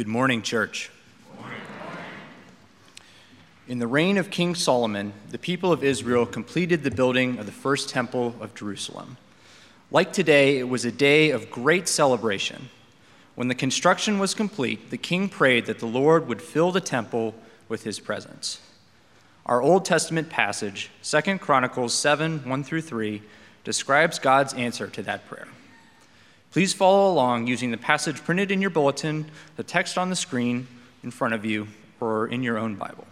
Good morning, church. In the reign of King Solomon, the people of Israel completed the building of the first temple of Jerusalem. Like today, it was a day of great celebration. When the construction was complete, the king prayed that the Lord would fill the temple with his presence. Our Old Testament passage, 2 Chronicles 7 1 through 3, describes God's answer to that prayer. Please follow along using the passage printed in your bulletin, the text on the screen in front of you, or in your own Bible.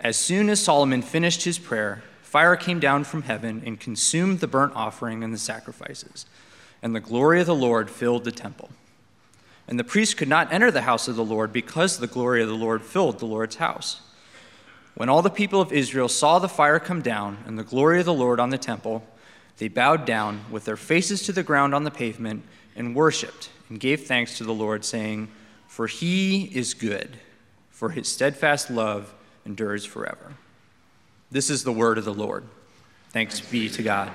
As soon as Solomon finished his prayer, fire came down from heaven and consumed the burnt offering and the sacrifices, and the glory of the Lord filled the temple. And the priests could not enter the house of the Lord because the glory of the Lord filled the Lord's house. When all the people of Israel saw the fire come down and the glory of the Lord on the temple, they bowed down with their faces to the ground on the pavement and worshiped and gave thanks to the Lord, saying, For he is good, for his steadfast love endures forever. This is the word of the Lord. Thanks be to God.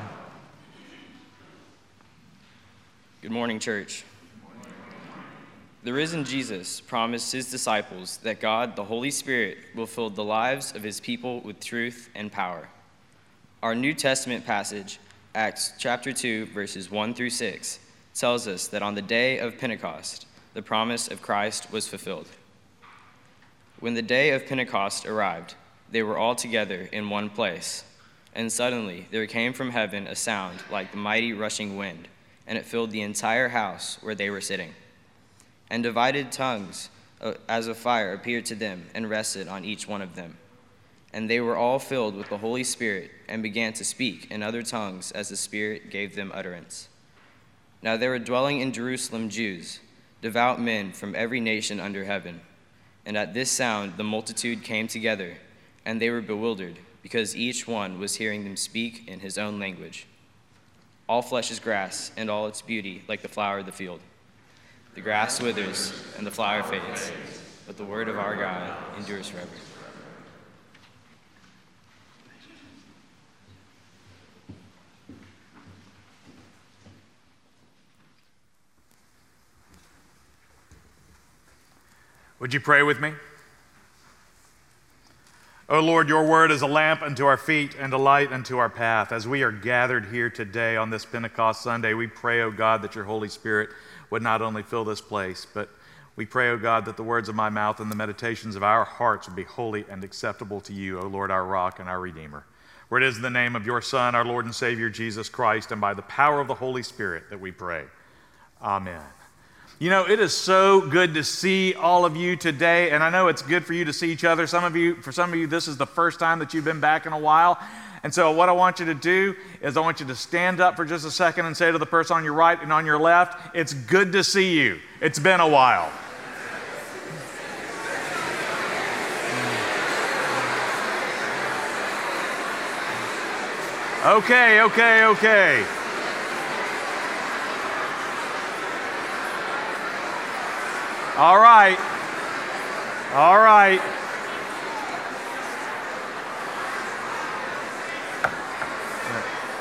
Good morning, church. The risen Jesus promised his disciples that God, the Holy Spirit, will fill the lives of his people with truth and power. Our New Testament passage Acts chapter 2, verses 1 through 6, tells us that on the day of Pentecost, the promise of Christ was fulfilled. When the day of Pentecost arrived, they were all together in one place, and suddenly there came from heaven a sound like the mighty rushing wind, and it filled the entire house where they were sitting. And divided tongues uh, as of fire appeared to them and rested on each one of them and they were all filled with the Holy Spirit and began to speak in other tongues as the Spirit gave them utterance. Now there were dwelling in Jerusalem Jews, devout men from every nation under heaven. And at this sound the multitude came together, and they were bewildered, because each one was hearing them speak in his own language. All flesh is grass, and all its beauty like the flower of the field. The grass withers, and the flower fades, but the word of our God endures forever. Would you pray with me? O oh Lord, your word is a lamp unto our feet and a light unto our path. As we are gathered here today on this Pentecost Sunday, we pray, O oh God, that your Holy Spirit would not only fill this place, but we pray, O oh God, that the words of my mouth and the meditations of our hearts would be holy and acceptable to you, O Lord, our rock and our Redeemer. For it is in the name of your Son, our Lord and Savior, Jesus Christ, and by the power of the Holy Spirit that we pray. Amen. You know, it is so good to see all of you today, and I know it's good for you to see each other. Some of you, for some of you, this is the first time that you've been back in a while. And so, what I want you to do is, I want you to stand up for just a second and say to the person on your right and on your left, It's good to see you. It's been a while. Okay, okay, okay. All right. All right.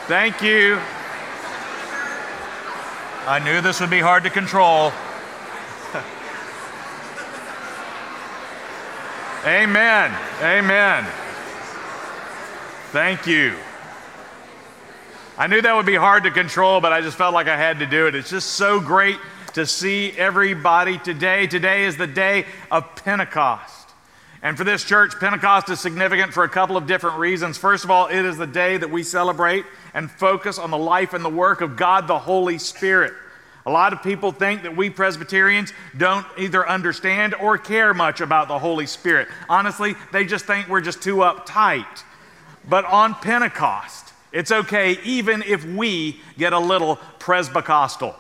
Thank you. I knew this would be hard to control. Amen. Amen. Thank you. I knew that would be hard to control, but I just felt like I had to do it. It's just so great to see everybody today. Today is the day of Pentecost. And for this church, Pentecost is significant for a couple of different reasons. First of all, it is the day that we celebrate and focus on the life and the work of God the Holy Spirit. A lot of people think that we Presbyterians don't either understand or care much about the Holy Spirit. Honestly, they just think we're just too uptight. But on Pentecost, it's okay even if we get a little Presbycostal.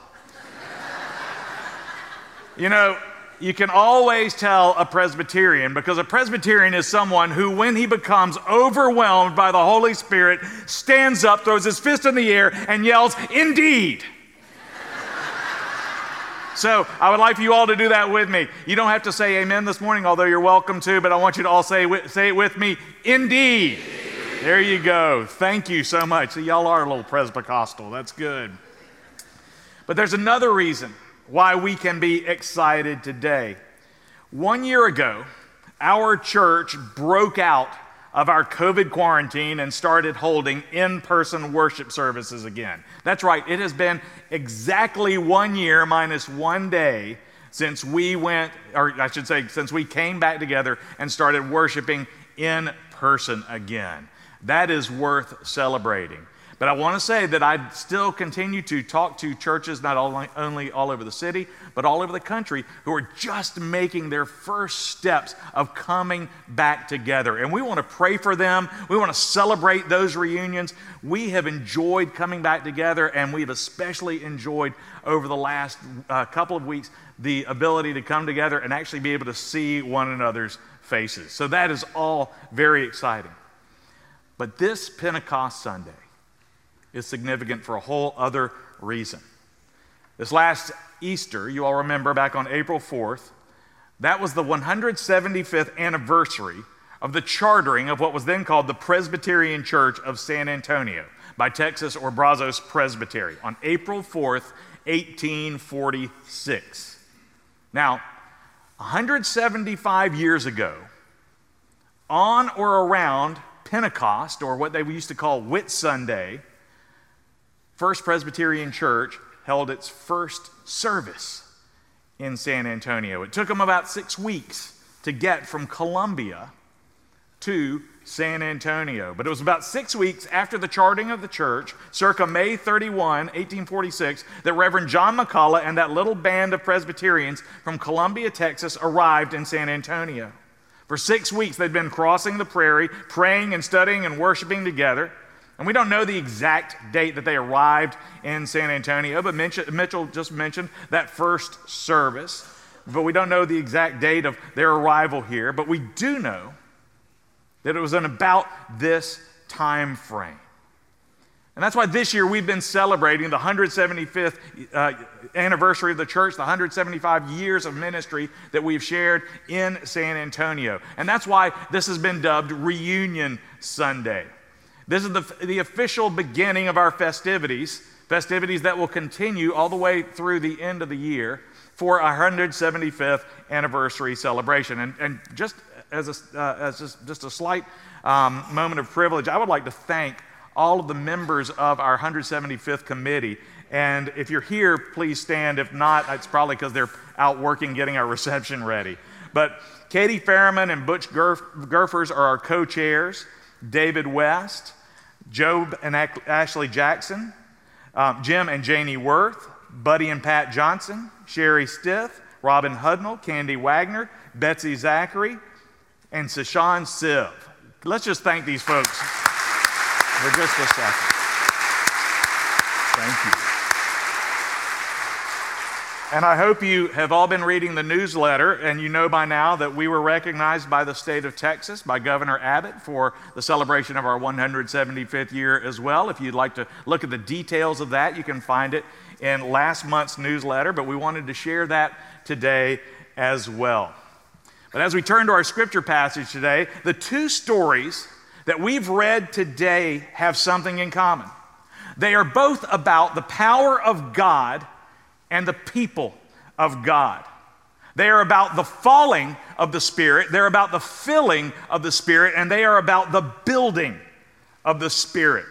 You know, you can always tell a Presbyterian because a Presbyterian is someone who, when he becomes overwhelmed by the Holy Spirit, stands up, throws his fist in the air, and yells, Indeed! so I would like for you all to do that with me. You don't have to say amen this morning, although you're welcome to, but I want you to all say, say it with me Indeed! There you go. Thank you so much. See, y'all are a little Presbycostal. That's good. But there's another reason why we can be excited today. One year ago, our church broke out of our COVID quarantine and started holding in person worship services again. That's right, it has been exactly one year minus one day since we went, or I should say, since we came back together and started worshiping in person again. That is worth celebrating. But I want to say that I still continue to talk to churches, not only all over the city, but all over the country, who are just making their first steps of coming back together. And we want to pray for them. We want to celebrate those reunions. We have enjoyed coming back together, and we've especially enjoyed over the last uh, couple of weeks the ability to come together and actually be able to see one another's faces. So that is all very exciting. But this Pentecost Sunday, is significant for a whole other reason. This last Easter, you all remember back on April 4th, that was the 175th anniversary of the chartering of what was then called the Presbyterian Church of San Antonio by Texas or Brazos Presbytery on April 4th, 1846. Now, 175 years ago, on or around Pentecost, or what they used to call Whit Sunday, First Presbyterian Church held its first service in San Antonio. It took them about six weeks to get from Columbia to San Antonio. But it was about six weeks after the charting of the church, circa May 31, 1846, that Reverend John McCullough and that little band of Presbyterians from Columbia, Texas, arrived in San Antonio. For six weeks, they'd been crossing the prairie, praying and studying and worshiping together. And we don't know the exact date that they arrived in San Antonio, but Mitchell just mentioned that first service. But we don't know the exact date of their arrival here. But we do know that it was in about this time frame. And that's why this year we've been celebrating the 175th uh, anniversary of the church, the 175 years of ministry that we've shared in San Antonio. And that's why this has been dubbed Reunion Sunday. This is the, the official beginning of our festivities, festivities that will continue all the way through the end of the year for our 175th anniversary celebration. And, and just as, a, uh, as just, just a slight um, moment of privilege, I would like to thank all of the members of our 175th committee. And if you're here, please stand. If not, it's probably because they're out working getting our reception ready. But Katie Ferriman and Butch Gurf- Gurfers are our co chairs. David West, Job and Ashley Jackson, um, Jim and Janie Worth, Buddy and Pat Johnson, Sherry Stith, Robin Hudnall, Candy Wagner, Betsy Zachary, and Sashawn Siv. Let's just thank these folks for just a second. Thank you. And I hope you have all been reading the newsletter, and you know by now that we were recognized by the state of Texas, by Governor Abbott, for the celebration of our 175th year as well. If you'd like to look at the details of that, you can find it in last month's newsletter, but we wanted to share that today as well. But as we turn to our scripture passage today, the two stories that we've read today have something in common. They are both about the power of God and the people of God. They are about the falling of the Spirit, they're about the filling of the Spirit, and they are about the building of the Spirit.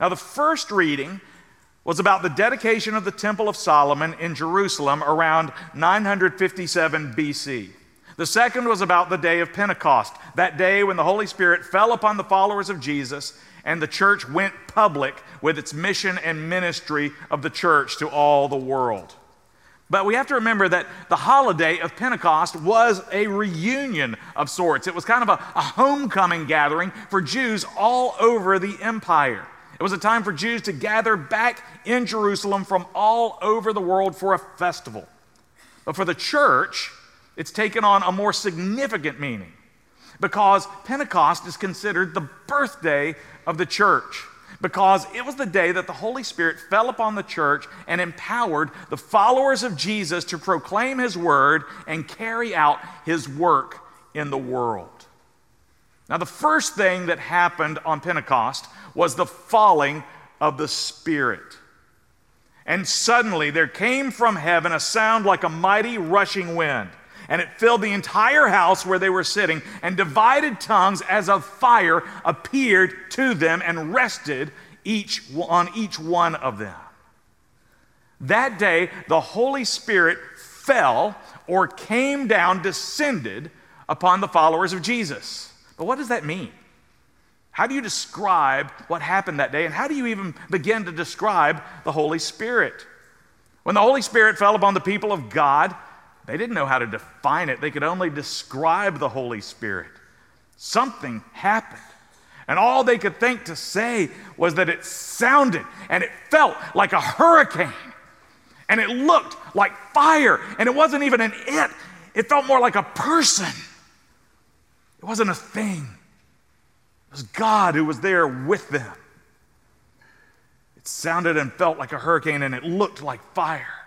Now, the first reading was about the dedication of the Temple of Solomon in Jerusalem around 957 BC. The second was about the day of Pentecost, that day when the Holy Spirit fell upon the followers of Jesus and the church went public with its mission and ministry of the church to all the world. But we have to remember that the holiday of Pentecost was a reunion of sorts. It was kind of a, a, homecoming gathering for Jews all over the empire. It was a time for Jews to gather back in Jerusalem from all over the world for a festival. But for the church, it's taken on a more significant meaning because Pentecost is considered the birthday of the church because it was the day that the Holy Spirit fell upon the church and empowered the followers of Jesus to proclaim his word and carry out his work in the world. Now, the first thing that happened on Pentecost was the falling of the Spirit. And suddenly there came from heaven a sound like a mighty rushing wind, and it filled the entire house where they were sitting, and divided tongues as of fire appeared to them and rested each on each one of them. That day the Holy Spirit fell or came down, descended upon the followers of Jesus. But what does that mean? How do you describe what happened that day? And how do you even begin to describe the Holy Spirit? When the Holy Spirit fell upon the people of God, they didn't know how to define it. They could only describe the Holy Spirit. Something happened. And all they could think to say was that it sounded and it felt like a hurricane. And it looked like fire. And it wasn't even an it, it felt more like a person. It wasn't a thing it was God who was there with them. It sounded and felt like a hurricane and it looked like fire.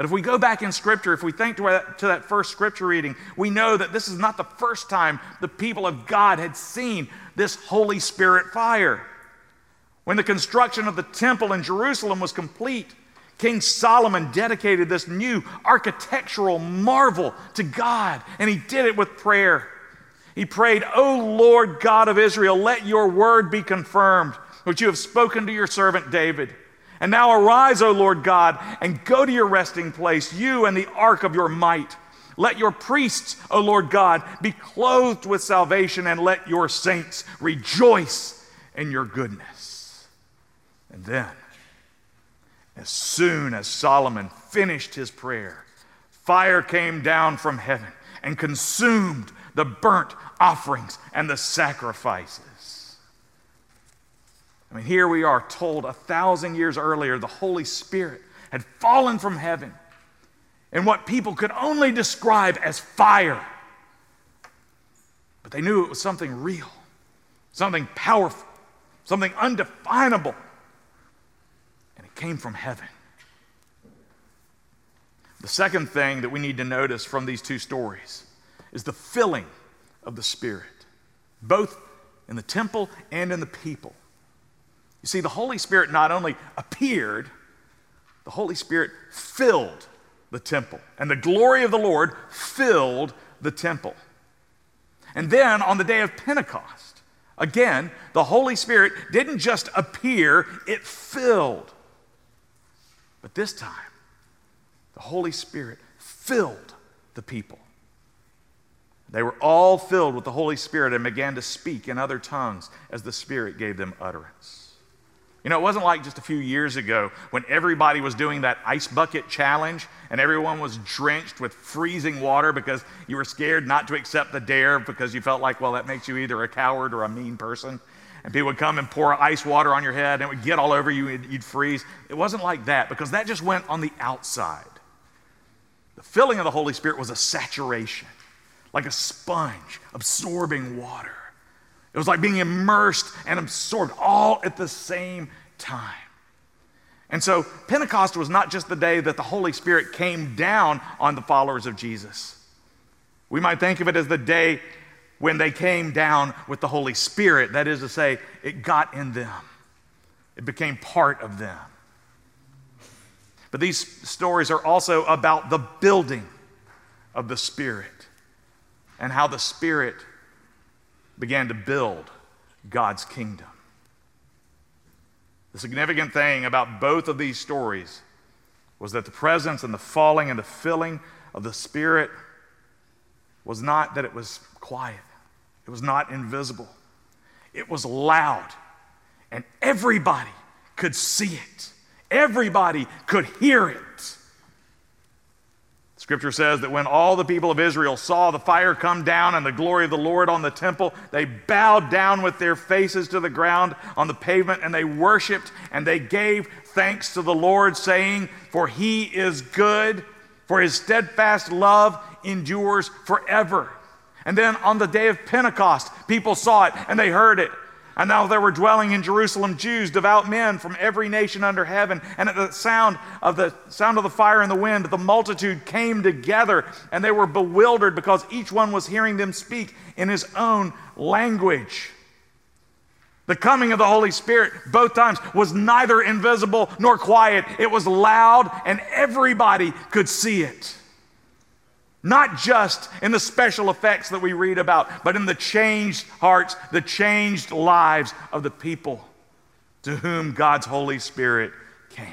But if we go back in Scripture, if we think to that, to that first Scripture reading, we know that this is not the first time the people of God had seen this Holy Spirit fire. When the construction of the temple in Jerusalem was complete, King Solomon dedicated this new architectural marvel to God, and he did it with prayer. He prayed, O Lord God of Israel, let your word be confirmed, which you have spoken to your servant David. And now arise, O Lord God, and go to your resting place, you and the ark of your might. Let your priests, O Lord God, be clothed with salvation, and let your saints rejoice in your goodness. And then, as soon as Solomon finished his prayer, fire came down from heaven and consumed the burnt offerings and the sacrifices. I mean, here we are told a thousand years earlier the Holy Spirit had fallen from heaven in what people could only describe as fire. But they knew it was something real, something powerful, something undefinable. And it came from heaven. The second thing that we need to notice from these two stories is the filling of the Spirit, both in the temple and in the people. You see, the Holy Spirit not only appeared, the Holy Spirit filled the temple, and the glory of the Lord filled the temple. And then on the day of Pentecost, again, the Holy Spirit didn't just appear, it filled. But this time, the Holy Spirit filled the people. They were all filled with the Holy Spirit and began to speak in other tongues as the Spirit gave them utterance. You know, it wasn't like just a few years ago when everybody was doing that ice bucket challenge and everyone was drenched with freezing water because you were scared not to accept the dare because you felt like, well, that makes you either a coward or a mean person. And people would come and pour ice water on your head and it would get all over you and you'd freeze. It wasn't like that because that just went on the outside. The filling of the Holy Spirit was a saturation like a sponge absorbing water. It was like being immersed and absorbed all at the same time. And so Pentecost was not just the day that the Holy Spirit came down on the followers of Jesus. We might think of it as the day when they came down with the Holy Spirit. That is to say, it got in them, it became part of them. But these stories are also about the building of the Spirit and how the Spirit began to build God's kingdom. The significant thing about both of these stories was that the presence and the falling and the filling of the Spirit was not that it was quiet, it was not invisible, it was loud, and everybody could see it, everybody could hear it. Scripture says that when all the people of Israel saw the fire come down and the glory of the Lord on the temple, they bowed down with their faces to the ground on the pavement and they worshiped and they gave thanks to the Lord, saying, For he is good, for his steadfast love endures forever. And then on the day of Pentecost, people saw it and they heard it. And now there were dwelling in Jerusalem Jews, devout men from every nation under heaven. And at the sound of the sound of the fire and the wind, the multitude came together, and they were bewildered because each one was hearing them speak in his own language. The coming of the Holy Spirit, both times, was neither invisible nor quiet. It was loud, and everybody could see it. Not just in the special effects that we read about, but in the changed hearts, the changed lives of the people to whom God's Holy Spirit came.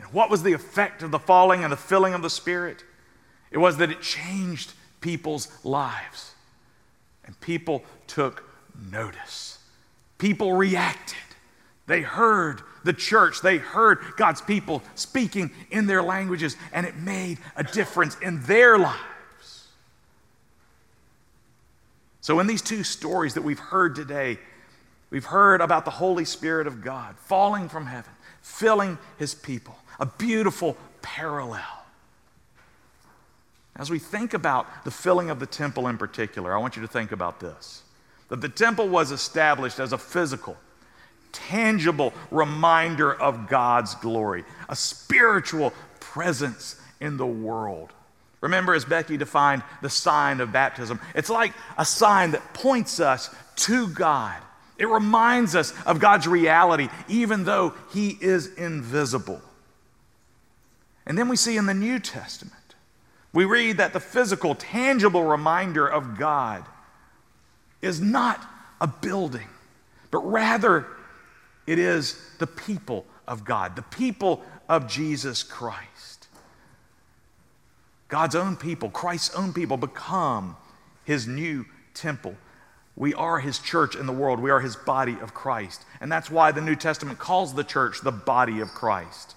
And what was the effect of the falling and the filling of the Spirit? It was that it changed people's lives. And people took notice. People reacted. They heard the church, they heard God's people speaking in their languages, and it made a difference in their lives. So, in these two stories that we've heard today, we've heard about the Holy Spirit of God falling from heaven, filling his people, a beautiful parallel. As we think about the filling of the temple in particular, I want you to think about this that the temple was established as a physical, tangible reminder of God's glory, a spiritual presence in the world. Remember, as Becky defined the sign of baptism, it's like a sign that points us to God. It reminds us of God's reality, even though He is invisible. And then we see in the New Testament, we read that the physical, tangible reminder of God is not a building, but rather it is the people of God, the people of Jesus Christ. God's own people, Christ's own people, become his new temple. We are his church in the world. We are his body of Christ. And that's why the New Testament calls the church the body of Christ.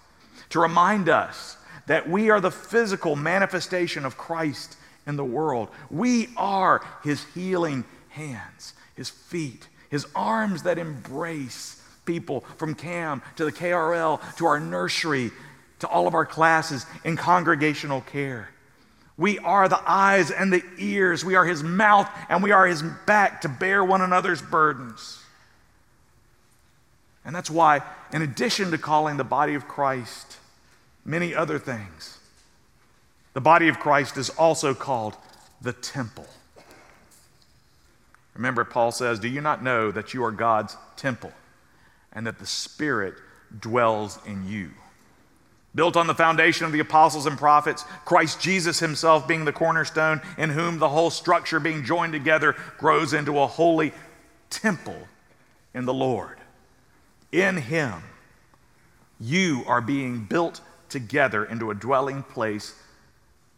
To remind us that we are the physical manifestation of Christ in the world. We are his healing hands, his feet, his arms that embrace people from CAM to the KRL to our nursery to all of our classes in congregational care. We are the eyes and the ears. We are his mouth and we are his back to bear one another's burdens. And that's why, in addition to calling the body of Christ many other things, the body of Christ is also called the temple. Remember, Paul says, Do you not know that you are God's temple and that the Spirit dwells in you? Built on the foundation of the apostles and prophets, Christ Jesus himself being the cornerstone, in whom the whole structure being joined together grows into a holy temple in the Lord. In him, you are being built together into a dwelling place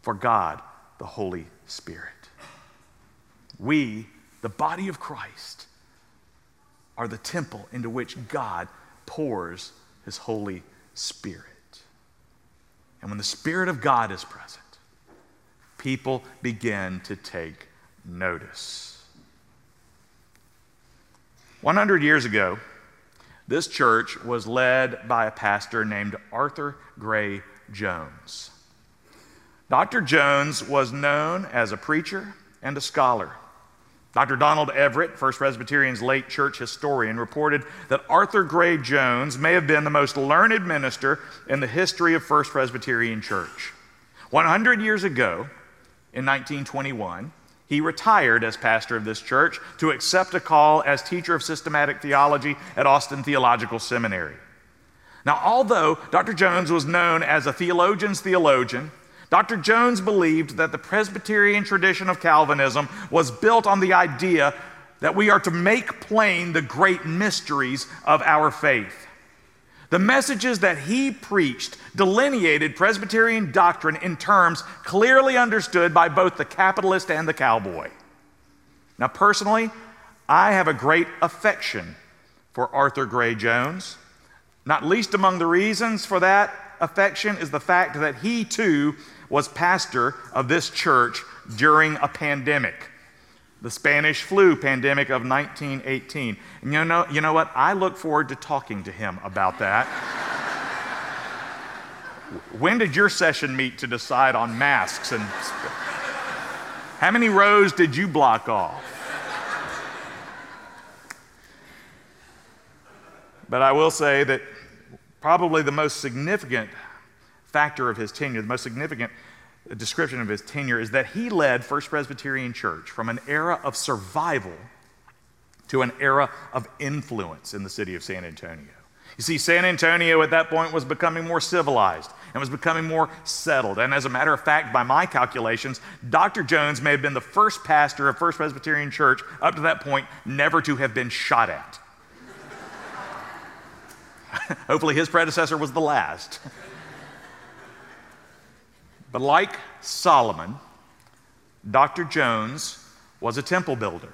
for God, the Holy Spirit. We the body of Christ, are the temple into which God pours his Holy Spirit. And when the Spirit of God is present, people begin to take notice. 100 years ago, this church was led by a pastor named Arthur Gray Jones. Dr. Jones was known as a preacher and a scholar. Dr. Donald Everett, First Presbyterian's late church historian, reported that Arthur Gray Jones may have been the most learned minister in the history of First Presbyterian Church. 100 years ago, in 1921, he retired as pastor of this church to accept a call as teacher of systematic theology at Austin Theological Seminary. Now, although Dr. Jones was known as a theologian's theologian, Dr. Jones believed that the Presbyterian tradition of Calvinism was built on the idea that we are to make plain the great mysteries of our faith. The messages that he preached delineated Presbyterian doctrine in terms clearly understood by both the capitalist and the cowboy. Now, personally, I have a great affection for Arthur Gray Jones. Not least among the reasons for that affection is the fact that he too was pastor of this church during a pandemic, the Spanish flu pandemic of 1918. And you know, you know what? I look forward to talking to him about that. when did your session meet to decide on masks and how many rows did you block off? But I will say that probably the most significant factor of his tenure, the most significant description of his tenure, is that he led First Presbyterian Church from an era of survival to an era of influence in the city of San Antonio. You see, San Antonio at that point was becoming more civilized and was becoming more settled. And as a matter of fact, by my calculations, Dr. Jones may have been the first pastor of First Presbyterian Church up to that point never to have been shot at. Hopefully, his predecessor was the last. But like Solomon, Dr. Jones was a temple builder.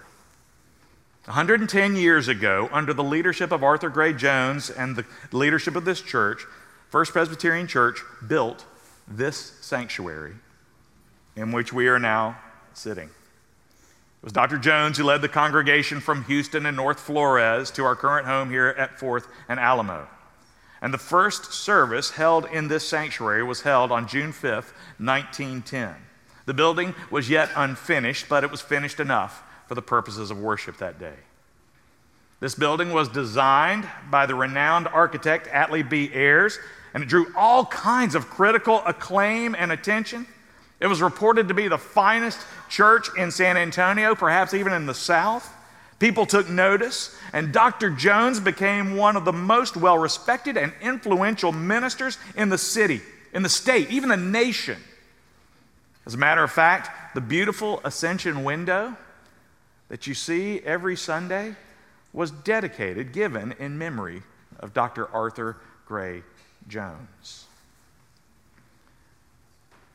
110 years ago, under the leadership of Arthur Gray Jones and the leadership of this church, First Presbyterian Church built this sanctuary in which we are now sitting. It was Dr. Jones who led the congregation from Houston and North Flores to our current home here at Fourth and Alamo. And the first service held in this sanctuary was held on June 5th, 1910. The building was yet unfinished, but it was finished enough for the purposes of worship that day. This building was designed by the renowned architect Atlee B. Ayers, and it drew all kinds of critical acclaim and attention. It was reported to be the finest church in San Antonio, perhaps even in the South. People took notice, and Dr. Jones became one of the most well respected and influential ministers in the city, in the state, even the nation. As a matter of fact, the beautiful ascension window that you see every Sunday was dedicated, given in memory of Dr. Arthur Gray Jones.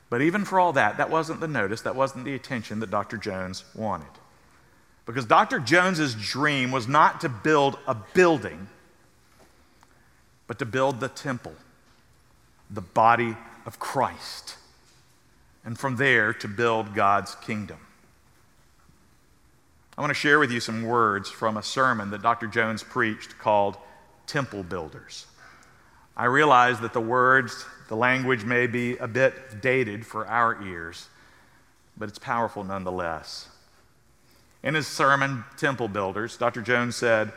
But even for all that, that wasn't the notice, that wasn't the attention that Dr. Jones wanted. Because Dr. Jones's dream was not to build a building, but to build the temple, the body of Christ and from there to build God's kingdom. I want to share with you some words from a sermon that Dr. Jones preached called Temple Builders. I realize that the words, the language may be a bit dated for our ears, but it's powerful nonetheless. In his sermon, Temple Builders, Dr. Jones said,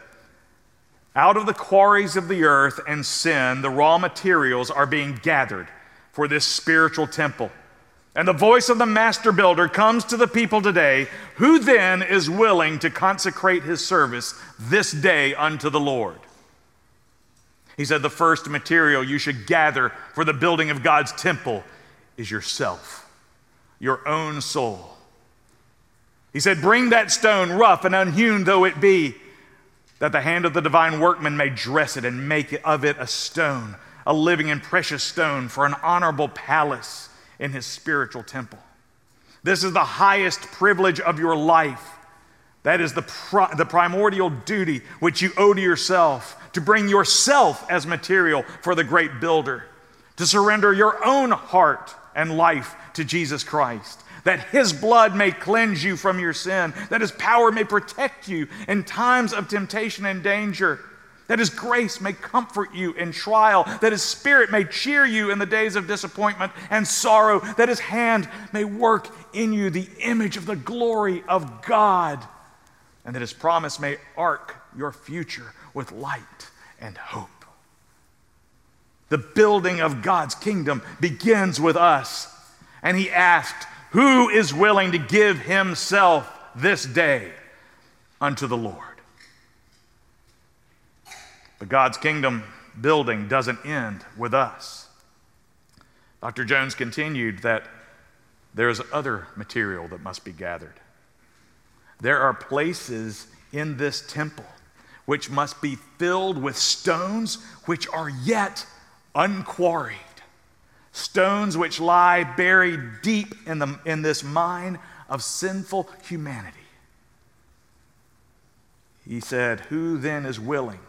Out of the quarries of the earth and sin, the raw materials are being gathered for this spiritual temple and the voice of the master builder comes to the people today. Who then is willing to consecrate his service this day unto the Lord? He said, The first material you should gather for the building of God's temple is yourself, your own soul. He said, Bring that stone, rough and unhewn though it be, that the hand of the divine workman may dress it and make of it a stone, a living and precious stone for an honorable palace in his spiritual temple. This is the highest privilege of your life. That is the, pri- the primordial duty which you owe to yourself to bring yourself as material for the great builder, to surrender your own heart and life to Jesus Christ, that his blood may cleanse you from your sin, that his power may protect you in times of temptation and danger that His grace may comfort you in trial, that His Spirit may cheer you in the days of disappointment and sorrow, that His hand may work in you the image of the glory of God, and that His promise may arc your future with light and hope. The building of God's kingdom begins with us, and He asked, Who is willing to give Himself this day unto the Lord? But God's kingdom building doesn't end with us. Dr. Jones continued that there is other material that must be gathered. There are places in this temple which must be filled with stones which are yet unquarried, stones which lie buried deep in, the, in this mine of sinful humanity. He said, Who then is willing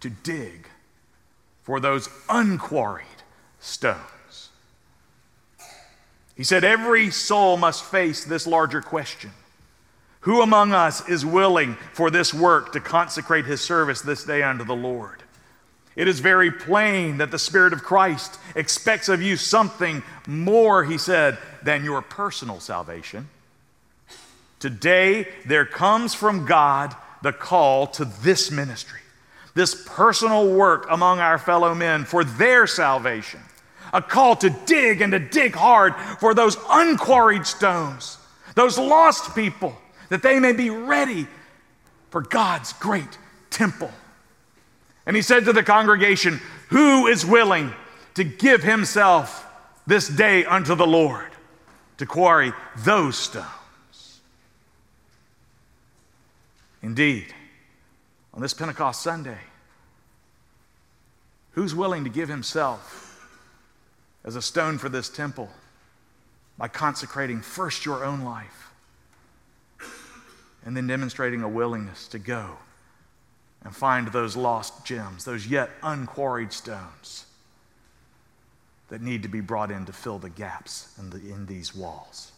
to dig for those unquarried stones. He said, Every soul must face this larger question Who among us is willing for this work to consecrate his service this day unto the Lord? It is very plain that the Spirit of Christ expects of you something more, he said, than your personal salvation. Today, there comes from God the call to this ministry this personal work among our fellow men for their salvation. A call to dig and to dig hard for those unquarried stones, those lost people, that they may be ready for God's great temple. And he said to the congregation, Who is willing to give himself this day unto the Lord to quarry those stones? Indeed, on this Pentecost Sunday, who's willing to give himself as a stone for this temple by consecrating first your own life and then demonstrating a willingness to go and find those lost gems, those yet unquarried stones that need to be brought in to fill the gaps in, the, in these walls.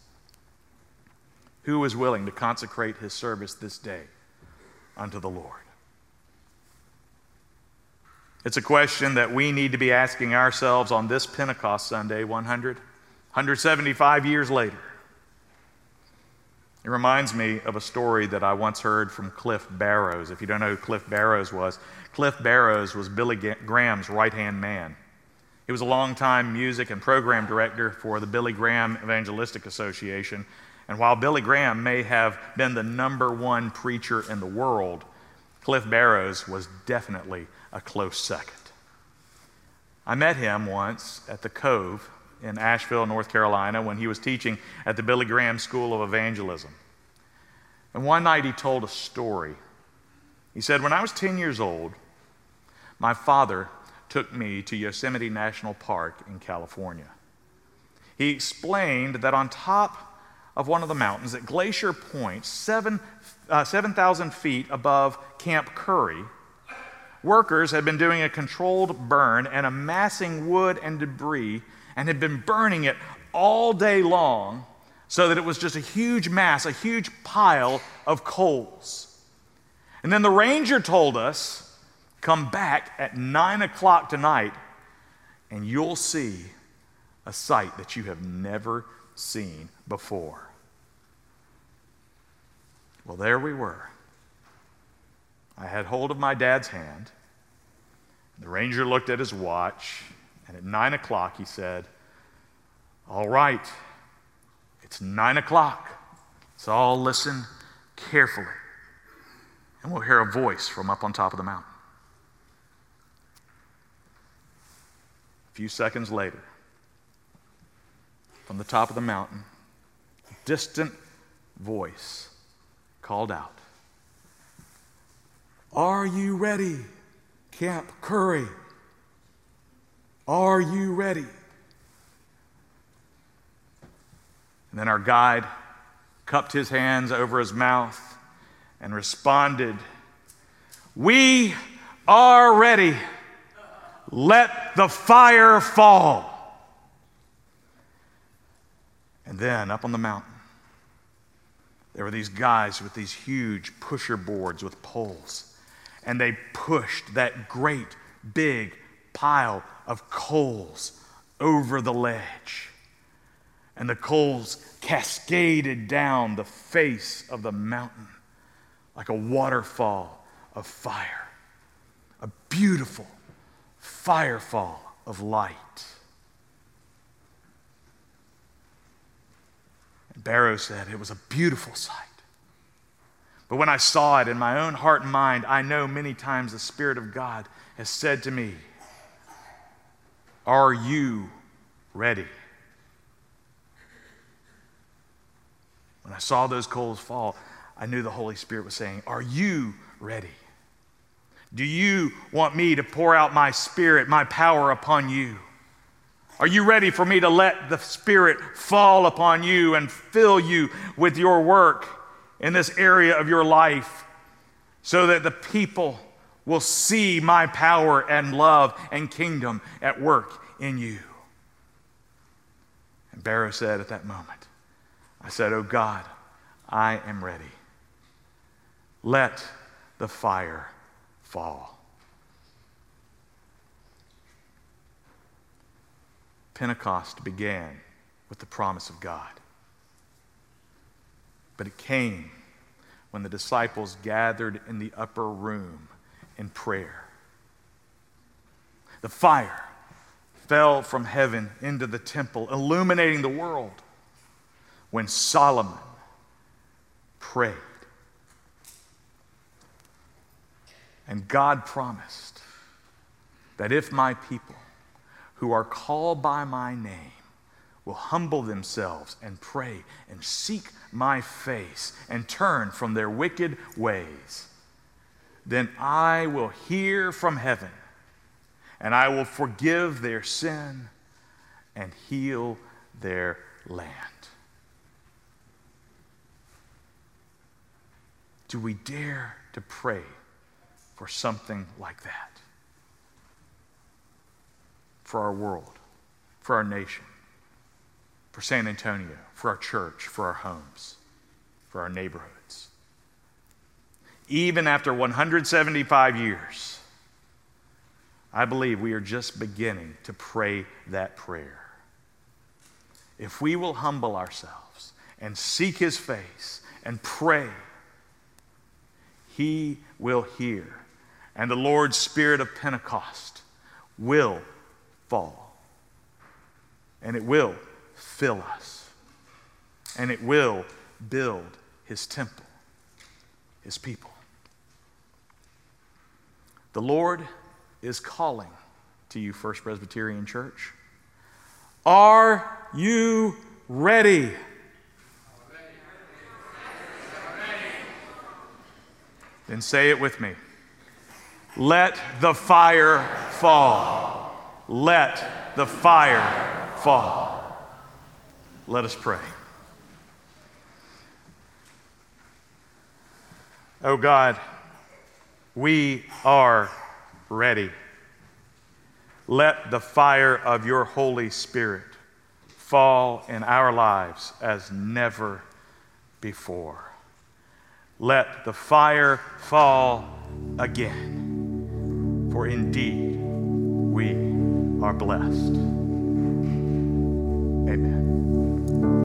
Who is willing to consecrate his service this day unto the Lord? It's a question that we need to be asking ourselves on this Pentecost Sunday, 100, 175 years later. It reminds me of a story that I once heard from Cliff Barrows. If you don't know who Cliff Barrows was, Cliff Barrows was Billy Graham's right hand man. He was a longtime music and program director for the Billy Graham Evangelistic Association. And while Billy Graham may have been the number one preacher in the world, Cliff Barrows was definitely a close second. I met him once at the Cove in Asheville, North Carolina, when he was teaching at the Billy Graham School of Evangelism. And one night he told a story. He said, When I was 10 years old, my father took me to Yosemite National Park in California. He explained that on top of one of the mountains at Glacier Point, 7,000 uh, 7, feet above Camp Curry, workers had been doing a controlled burn and amassing wood and debris and had been burning it all day long so that it was just a huge mass, a huge pile of coals. And then the ranger told us come back at nine o'clock tonight and you'll see a sight that you have never seen before. Well, there we were. I had hold of my dad's hand. The ranger looked at his watch, and at nine o'clock he said, All right, it's nine o'clock. So all listen carefully, and we'll hear a voice from up on top of the mountain. A few seconds later, from the top of the mountain, a distant voice called out, Are you ready, Camp Curry? Are you ready? And then our guide cupped his hands over his mouth and responded, We are ready. Let the fire fall. And then up on the mountain, there were these guys with these huge pusher boards with poles, and they pushed that great big pile of coals over the ledge. And the coals cascaded down the face of the mountain like a waterfall of fire, a beautiful firefall of light. Barrow said it was a beautiful sight. But when I saw it in my own heart and mind, I know many times the Spirit of God has said to me, Are you ready? When I saw those coals fall, I knew the Holy Spirit was saying, Are you ready? Do you want me to pour out my spirit, my power upon you? Are you ready for me to let the Spirit fall upon you and fill you with your work in this area of your life so that the people will see my power and love and kingdom at work in you? And Barrow said at that moment, I said, Oh God, I am ready. Let the fire fall. Pentecost began with the promise of God. But it came when the disciples gathered in the upper room in prayer. The fire fell from heaven into the temple, illuminating the world when Solomon prayed. And God promised that if my people who are called by my name will humble themselves and pray and seek my face and turn from their wicked ways, then I will hear from heaven and I will forgive their sin and heal their land. Do we dare to pray for something like that? For our world, for our nation, for San Antonio, for our church, for our homes, for our neighborhoods. Even after 175 years, I believe we are just beginning to pray that prayer. If we will humble ourselves and seek His face and pray, He will hear, and the Lord's Spirit of Pentecost will fall, and it will fill us, and it will build His temple, His people. The Lord is calling to you, First Presbyterian Church. Are you ready? Then say it with me. Let the fire fall. Let the fire fall. Let us pray. Oh God, we are ready. Let the fire of your Holy Spirit fall in our lives as never before. Let the fire fall again, for indeed we are blessed. Amen.